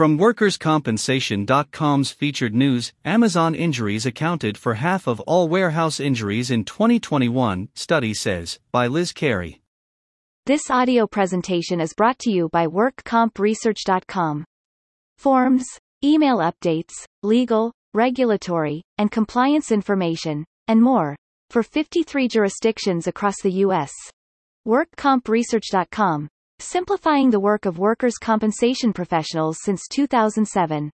From WorkersCompensation.com's featured news, Amazon injuries accounted for half of all warehouse injuries in 2021, study says, by Liz Carey. This audio presentation is brought to you by WorkCompResearch.com. Forms, email updates, legal, regulatory, and compliance information, and more, for 53 jurisdictions across the U.S. WorkCompResearch.com, simplifying the work of workers' compensation professionals since 2007.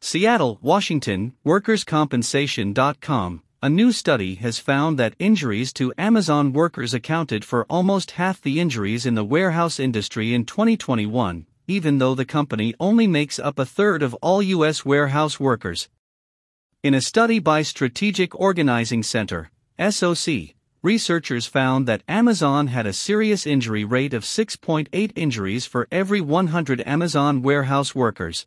Seattle, Washington, WorkersCompensation.com. A new study has found that injuries to Amazon workers accounted for almost half the injuries in the warehouse industry in 2021, even though the company only makes up a third of all U.S. warehouse workers. In a study by Strategic Organizing Center, SOC, researchers found that Amazon had a serious injury rate of 6.8 injuries for every 100 Amazon warehouse workers.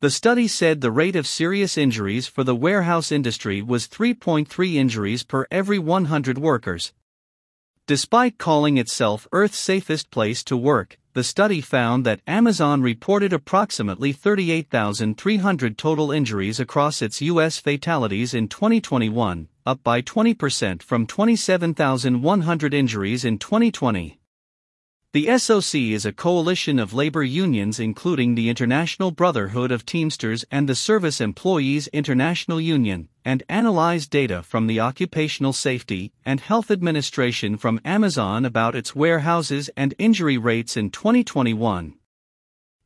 The study said the rate of serious injuries for the warehouse industry was 3.3 injuries per every 100 workers. Despite calling itself Earth's safest place to work, the study found that Amazon reported approximately 38,300 total injuries across its U.S. fatalities in 2021, up by 20% from 27,100 injuries in 2020. The SOC is a coalition of labor unions including the International Brotherhood of Teamsters and the Service Employees International Union, and analyzed data from the Occupational Safety and Health Administration from Amazon about its warehouses and injury rates in 2021.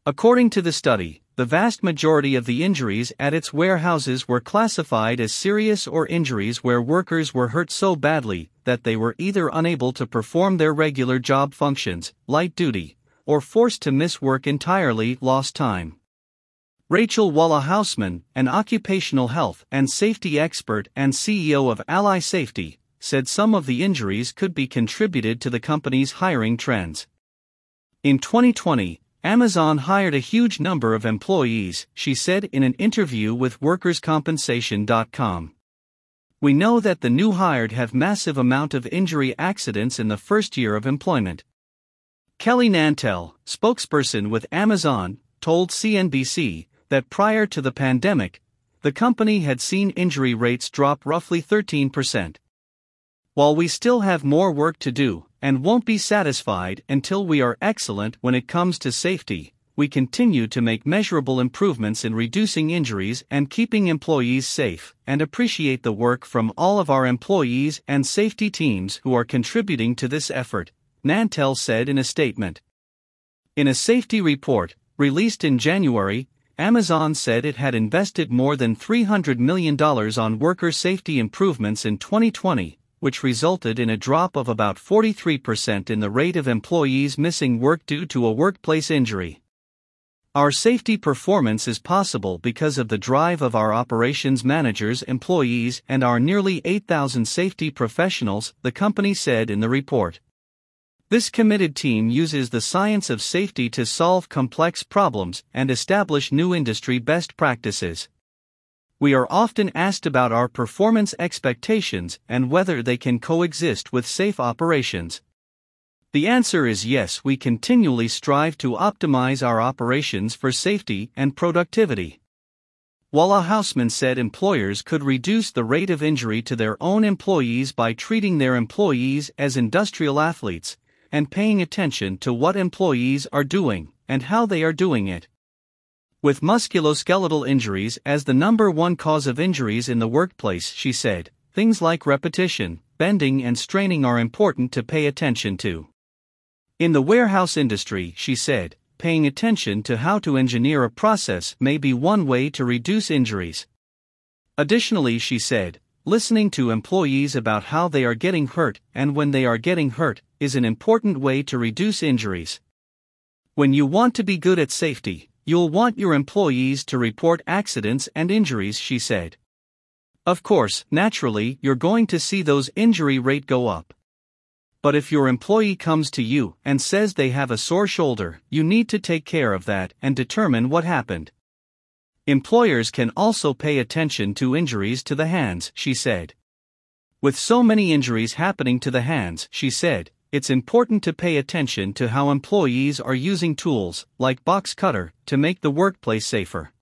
According to the study, the vast majority of the injuries at its warehouses were classified as serious or injuries where workers were hurt so badly that they were either unable to perform their regular job functions, light duty, or forced to miss work entirely, lost time. Rachel Walla Hausman, an occupational health and safety expert and CEO of Ally Safety, said some of the injuries could be contributed to the company's hiring trends. In 2020, Amazon hired a huge number of employees, she said in an interview with WorkersCompensation.com. We know that the new hired have massive amount of injury accidents in the first year of employment. Kelly Nantel, spokesperson with Amazon, told CNBC that prior to the pandemic, the company had seen injury rates drop roughly 13%. While we still have more work to do and won't be satisfied until we are excellent when it comes to safety, we continue to make measurable improvements in reducing injuries and keeping employees safe, and appreciate the work from all of our employees and safety teams who are contributing to this effort, Nantel said in a statement. In a safety report, released in January, Amazon said it had invested more than $300 million on worker safety improvements in 2020, which resulted in a drop of about 43% in the rate of employees missing work due to a workplace injury. Our safety performance is possible because of the drive of our operations managers, employees, and our nearly 8,000 safety professionals, the company said in the report. This committed team uses the science of safety to solve complex problems and establish new industry best practices. We are often asked about our performance expectations and whether they can coexist with safe operations. The answer is yes, we continually strive to optimize our operations for safety and productivity. Walla Hausman said employers could reduce the rate of injury to their own employees by treating their employees as industrial athletes and paying attention to what employees are doing and how they are doing it. With musculoskeletal injuries as the number one cause of injuries in the workplace, she said, things like repetition, bending, and straining are important to pay attention to. In the warehouse industry, she said, paying attention to how to engineer a process may be one way to reduce injuries. Additionally, she said, listening to employees about how they are getting hurt and when they are getting hurt is an important way to reduce injuries. When you want to be good at safety, you'll want your employees to report accidents and injuries, she said. Of course, naturally, you're going to see those injury rate go up. But if your employee comes to you and says they have a sore shoulder, you need to take care of that and determine what happened. Employers can also pay attention to injuries to the hands, she said. With so many injuries happening to the hands, she said, it's important to pay attention to how employees are using tools, like Box Cutter, to make the workplace safer.